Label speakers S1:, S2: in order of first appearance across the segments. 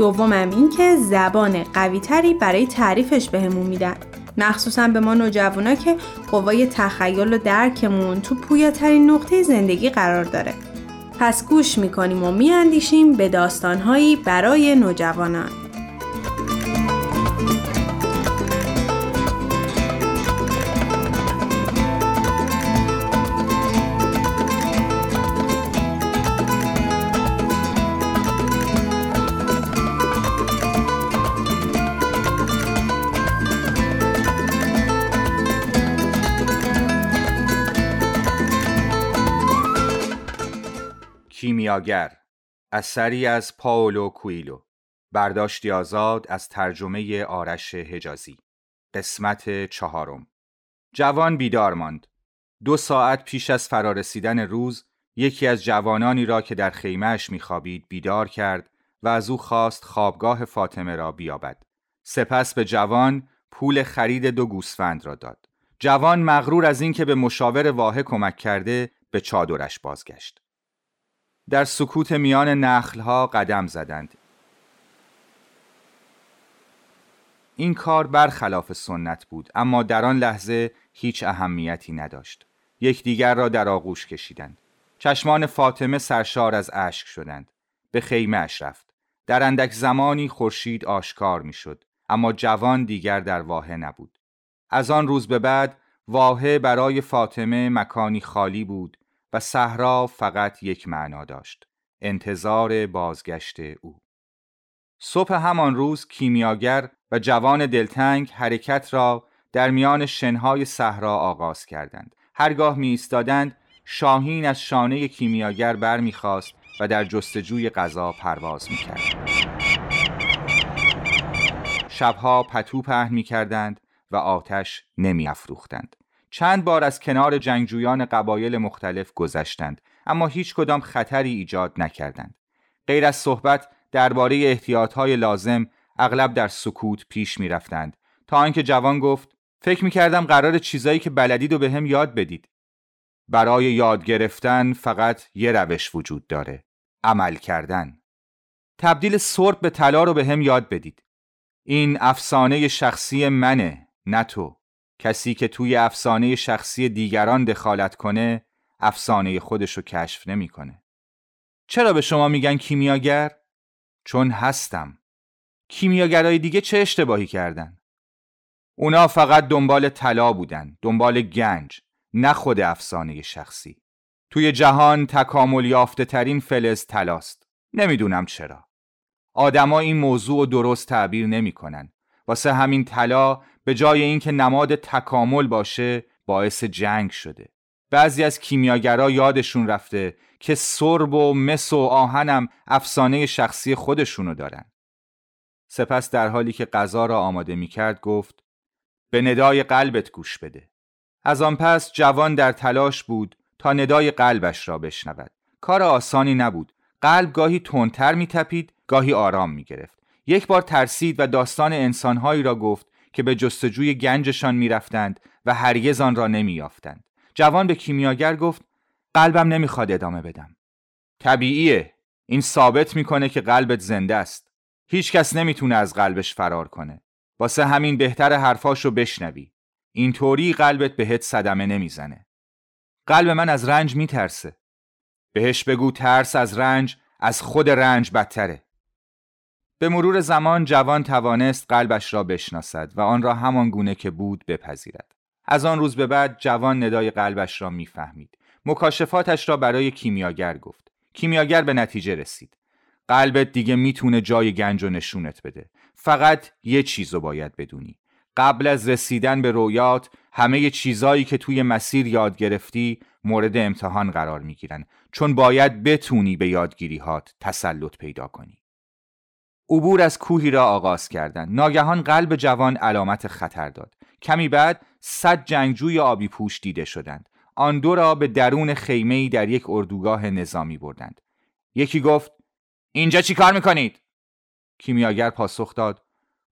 S1: دومم اینکه زبان قویتری برای تعریفش بهمون میدن. مخصوصا به ما نوجوانا که قوای تخیل و درکمون تو پویاترین نقطه زندگی قرار داره. پس گوش می‌کنیم و میاندیشیم به داستانهایی برای نوجوانان.
S2: کیمیاگر اثری از پاولو کویلو برداشتی آزاد از ترجمه آرش حجازی قسمت چهارم. جوان بیدار ماند. دو ساعت پیش از فرارسیدن روز یکی از جوانانی را که در خیمهش میخوابید بیدار کرد و از او خواست خوابگاه فاطمه را بیابد. سپس به جوان پول خرید دو گوسفند را داد. جوان مغرور از اینکه به مشاور واحه کمک کرده به چادرش بازگشت. در سکوت میان نخلها قدم زدند. این کار برخلاف سنت بود اما در آن لحظه هیچ اهمیتی نداشت. یکدیگر را در آغوش کشیدند. چشمان فاطمه سرشار از اشک شدند. به خیمه اش رفت. در اندک زمانی خورشید آشکار می‌شد اما جوان دیگر در واحه نبود. از آن روز به بعد واحه برای فاطمه مکانی خالی بود و صحرا فقط یک معنا داشت انتظار بازگشت او. صبح همان روز کیمیاگر و جوان دلتنگ حرکت را در میان شنهای صحرا آغاز کردند. هرگاه می ایستادند شاهین از شانه کیمیاگر برمیخواست و در جستجوی غذا پرواز می‌کرد. شبها پتو پهن می‌کردند و آتش نمیافروختند. چند بار از کنار جنگجویان قبایل مختلف گذشتند اما هیچ کدام خطری ایجاد نکردند. غیر از صحبت درباره احتیاطهای لازم اغلب در سکوت پیش می رفتند تا آنکه جوان گفت فکر می کردم قرار چیزایی که بلدید و به هم یاد بدید. برای یاد گرفتن فقط یه روش وجود داره عمل کردن. تبدیل سرب به طلا رو به هم یاد بدید. این افسانه شخصی منه نه تو. کسی که توی افسانه شخصی دیگران دخالت کنه افسانه خودش رو کشف نمی‌کنه. چرا به شما میگن کیمیاگر؟ چون هستم. کیمیاگرای دیگه چه اشتباهی کردن؟ اونا فقط دنبال طلا بودن، دنبال گنج، نه خود افسانه شخصی. توی جهان تکامل یافته ترین فلز تلاست. نمی‌دونم چرا. آدما این موضوع درست تعبیر نمی‌کنن. واسه همین طلا به جای اینکه نماد تکامل باشه باعث جنگ شده. بعضی از کیمیاگرا یادشون رفته که سرب و مس و آهنم افسانه شخصی خودشونو دارن. سپس در حالی که غذا را آماده می کرد گفت به ندای قلبت گوش بده. از آن پس جوان در تلاش بود تا ندای قلبش را بشنود. کار آسانی نبود. قلب گاهی تندتر می تپید گاهی آرام می گرفت یک بار ترسید و داستان انسانهایی را گفت که به جستجوی گنجشان می‌رفتند و هرگز آن را نمییافتند. جوان به کیمیاگر گفت قلبم نمی‌خواد ادامه بدم. طبیعیه. این ثابت می‌کنه که قلبت زنده است. هیچ کس نمی‌تونه از قلبش فرار کنه. واسه همین بهتر حرفاشو بشنوی. اینطوری قلبت بهت صدمه نمی‌زنه. قلب من از رنج میترسه. بهش بگو ترس از رنج. از خود رنج بدتره. به مرور زمان جوان توانست قلبش را بشناسد و آن را همان گونه که بود بپذیرد. از آن روز به بعد جوان ندای قلبش را می‌فهمید. مکاشفاتش را برای کیمیاگر گفت. کیمیاگر به نتیجه رسید. قلبت دیگه می‌تونه جای گنج و نشونت بده. فقط یه چیزو باید بدونی. قبل از رسیدن به رویات همه چیزایی که توی مسیر یاد گرفتی مورد امتحان قرار می‌گیرن چون باید بتونی به یادگیریهات تسلط پیدا کنی. عبور از کوهی را آغاز کردند. ناگهان قلب جوان علامت خطر داد. کمی بعد صد جنگجوی آبی پوش دیده شدند. آن دو را به درون خیمه در یک اردوگاه نظامی بردند. یکی گفت اینجا چی کار می‌کنید؟ کیمیاگر پاسخ داد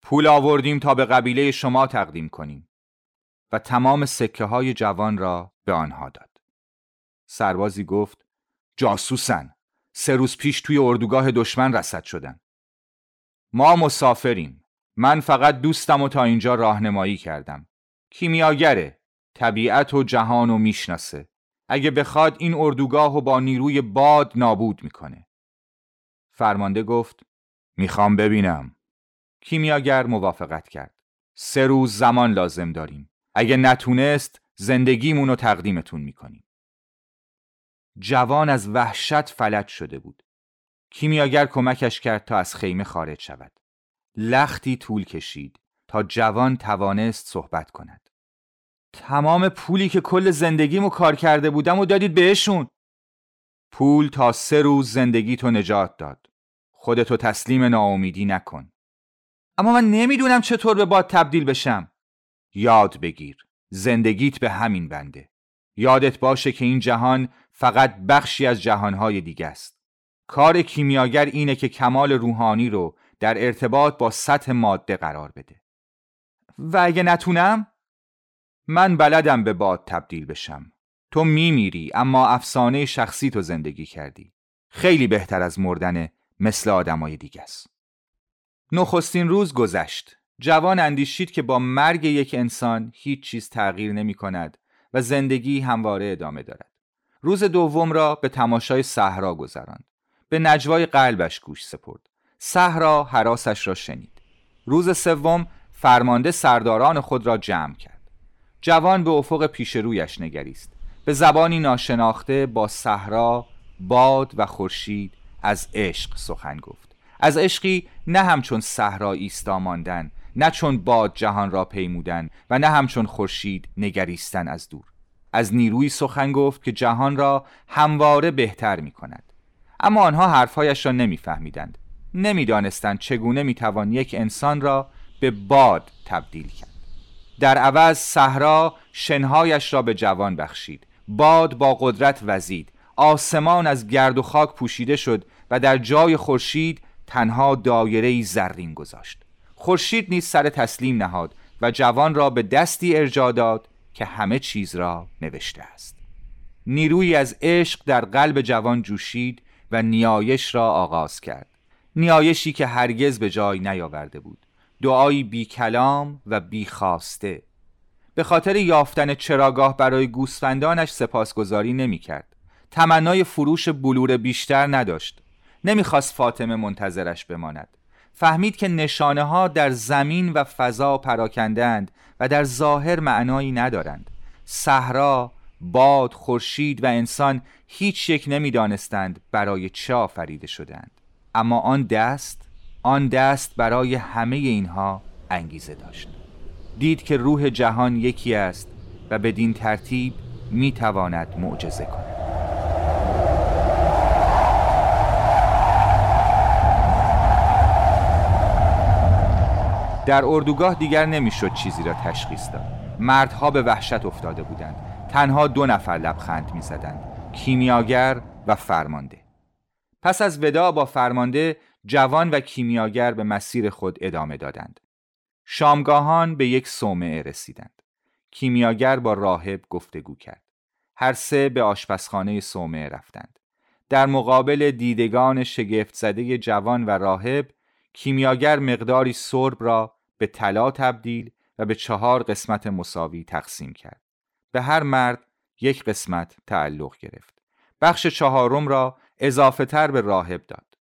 S2: پول آوردیم تا به قبیله شما تقدیم کنیم. و تمام سکه های جوان را به آنها داد. سربازی گفت جاسوسن سه روز پیش توی اردوگاه دشمن رسد شدن. ما مسافریم. من فقط دوستم و تا اینجا راهنمایی کردم. کیمیاگره. طبیعت و جهان و می‌شناسه. اگه بخواد این اردوگاه و با نیروی باد نابود می‌کنه. فرمانده گفت می‌خوام ببینم. کیمیاگر موافقت کرد. سه روز زمان لازم داریم. اگه نتونست زندگیمون رو تقدیمتون می‌کنیم. جوان از وحشت فلج شده بود. کیمیاگر کمکش کرد تا از خیمه خارج شود. لختی طول کشید تا جوان توانست صحبت کند. تمام پولی که کل زندگیمو کار کرده بودم و دادید بهشون. پول تا سه روز زندگی تو نجات داد. خودتو تسلیم ناامیدی نکن. اما من نمی‌دونم چطور به باد تبدیل بشم. یاد بگیر. زندگیت به همین بنده. یادت باشه که این جهان فقط بخشی از جهانهای دیگه است کار کیمیاگر اینه که کمال روحانی رو در ارتباط با سطح ماده قرار بده. و اگه نتونم من بلدم به باد تبدیل بشم. تو میمیری اما افسانه شخصی تو زندگی کردی. خیلی بهتر از مردن مثل آدمای دیگه است. نخستین روز گذشت. جوان اندیشید که با مرگ یک انسان هیچ چیز تغییر نمی کند و زندگی همواره ادامه دارد. روز دوم را به تماشای صحرا گذراند. به نجوای قلبش گوش سپرد. صحرا حراسش را شنید. روز سوم فرمانده سرداران خود را جمع کرد. جوان به افق پیش رویش نگریست. به زبانی ناشناخته با صحرا باد و خورشید از عشق سخن گفت. از عشقی نه همچون صحرا ایستا ماندن نه چون باد جهان را پیمودن و نه همچون خورشید نگریستن از دور. از نیروی سخن گفت که جهان را همواره بهتر می کند اما آنها حرفهایش را نمیفهمیدند. نمی‌دانستند چگونه می‌توان یک انسان را به باد تبدیل کرد. در عوض صحرا شنهایش را به جوان بخشید. باد با قدرت وزید. آسمان از گرد و خاک پوشیده شد و در جای خورشید تنها دایره زرین گذاشت. خورشید نیز سر تسلیم نهاد و جوان را به دستی ارجا داد که همه چیز را نوشته است. نیروی از عشق در قلب جوان جوشید و نیایش را آغاز کرد. نیایشی که هرگز به جای نیاورده بود. دعایی بی کلام و بی خواسته. به خاطر یافتن چراگاه برای گوسفندانش سپاسگزاری نمی کرد. تمنای فروش بلور بیشتر نداشت. نمی‌خواست فاطمه منتظرش بماند. فهمید که نشانه ها در زمین و فضا پراکندند و در ظاهر معنایی ندارند. صحرا باد خورشید و انسان هیچ یک نمی‌دانستند برای چه آفریده شدند. اما آن دست آن دست برای همه اینها انگیزه داشت. دید که روح جهان یکی است و بدین ترتیب می‌تواند معجزه کند. در اردوگاه دیگر نمی‌شد چیزی را تشخیص داد. مردها به وحشت افتاده بودند. تنها دو نفر لبخند می‌زدند کیمیاگر و فرمانده. پس از ودا با فرمانده جوان و کیمیاگر به مسیر خود ادامه دادند. شامگاهان به یک صومعه رسیدند. کیمیاگر با راهب گفتگو کرد. هر سه به آشپزخانه صومعه رفتند. در مقابل دیدگان شگفت زده جوان و راهب کیمیاگر مقداری سرب را به طلا تبدیل و به چهار قسمت مساوی تقسیم کرد. به هر مرد یک قسمت تعلق گرفت. بخش چهارم را اضافه تر به راهب داد.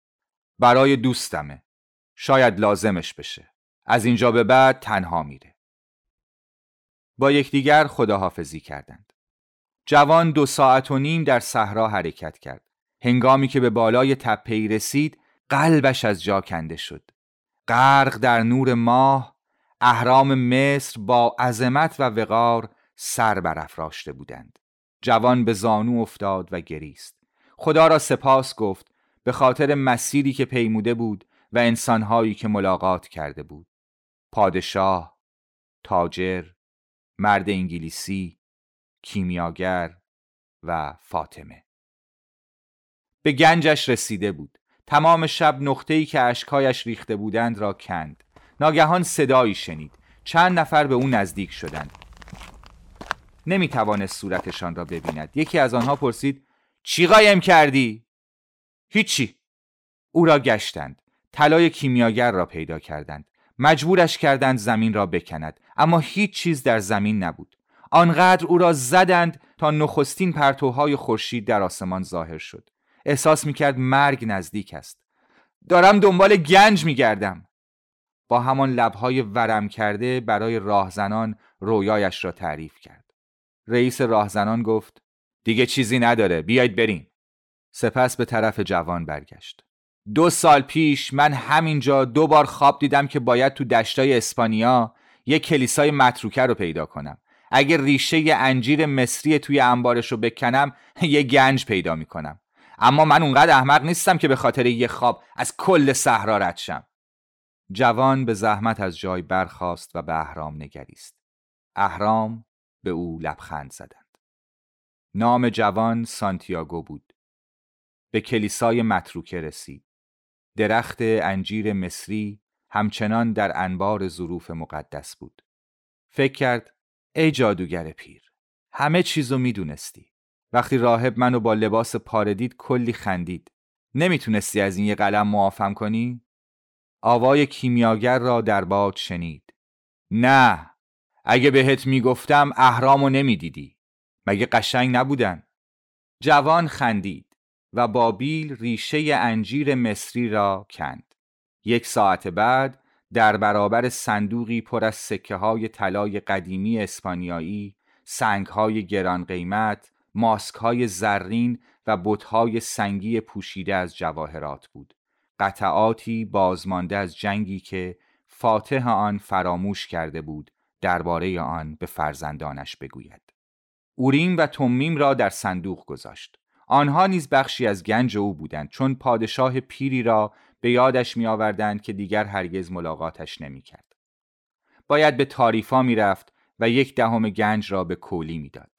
S2: برای دوستمه. شاید لازمش بشه. از اینجا به بعد تنها میره. با یکدیگر خداحافظی کردند. جوان دو ساعت و نیم در صحرا حرکت کرد. هنگامی که به بالای تپه‌ای رسید قلبش از جا کنده شد. غرق در نور ماه اهرام مصر با عظمت و وقار سر برافراشته بودند. جوان به زانو افتاد و گریست. خدا را سپاس گفت به خاطر مسیری که پیموده بود و انسانهایی که ملاقات کرده بود. پادشاه تاجر مرد انگلیسی کیمیاگر و فاطمه. به گنجش رسیده بود. تمام شب نقطه‌ای که اشکایش ریخته بودند را کند. ناگهان صدایی شنید. چند نفر به او نزدیک شدند. نمی توانست صورتشان را ببیند. یکی از آنها پرسید چی قایم کردی؟ هیچی. او را گشتند. طلای کیمیاگر را پیدا کردند. مجبورش کردند زمین را بکند. اما هیچ چیز در زمین نبود. آنقدر او را زدند تا نخستین پرتوهای خورشید در آسمان ظاهر شد. احساس می‌کرد مرگ نزدیک است. دارم دنبال گنج میگردم. با همان لبهای ورم کرده برای راهزنان رویایش را تعریف کرد. رئیس راهزنان گفت دیگه چیزی نداره بیایید بریم. سپس به طرف جوان برگشت. دو سال پیش من همینجا دو بار خواب دیدم که باید تو دشتای اسپانیا یک کلیسای متروکه رو پیدا کنم. اگه ریشه انجیر مصری توی انبارش رو بکنم یه گنج پیدا می‌کنم. اما من اونقدر احمق نیستم که به خاطر یه خواب از کل صحرا رد شم. جوان به زحمت از جای برخاست و به اهرام نگریست. اهرام به او لبخند زدند. نام جوان سانتیاگو بود. به کلیسای متروکه رسید. درخت انجیر مصری همچنان در انبار ظروف مقدس بود. فکر کرد ای جادوگر پیر همه چیزو می‌دونستی. وقتی راهب منو با لباس پاره کلی خندید. نمی‌تونستی از این یه قلم معافم کنی؟ آوای کیمیاگر را در باد شنید. نه اگه بهت می‌گفتم اهرامو نمی‌دیدی. مگه قشنگ نبودن؟ جوان خندید و با بیل ریشه انجیر مصری را کند. یک ساعت بعد در برابر صندوقی پر از سکه های طلای قدیمی اسپانیایی سنگ های گران قیمت ماسک های زرین و بتهای سنگی پوشیده از جواهرات بود. قطعاتی بازمانده از جنگی که فاتح آن فراموش کرده بود درباره آن به فرزندانش بگوید اوریم و تومیم را در صندوق گذاشت آنها نیز بخشی از گنج او بودند چون پادشاه پیری را به یادش می آوردند که دیگر هرگز ملاقاتش نمی کرد. باید به تاریفا می رفت و یک دهم گنج را به کولی می‌داد.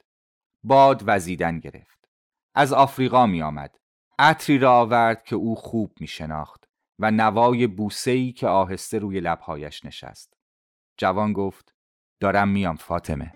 S2: باد وزیدن گرفت. از آفریقا می آمد. عطری را آورد که او خوب می شناخت و نوای بوسهی که آهسته روی لبهایش نشست. جوان گفت دارم میام فاطمه.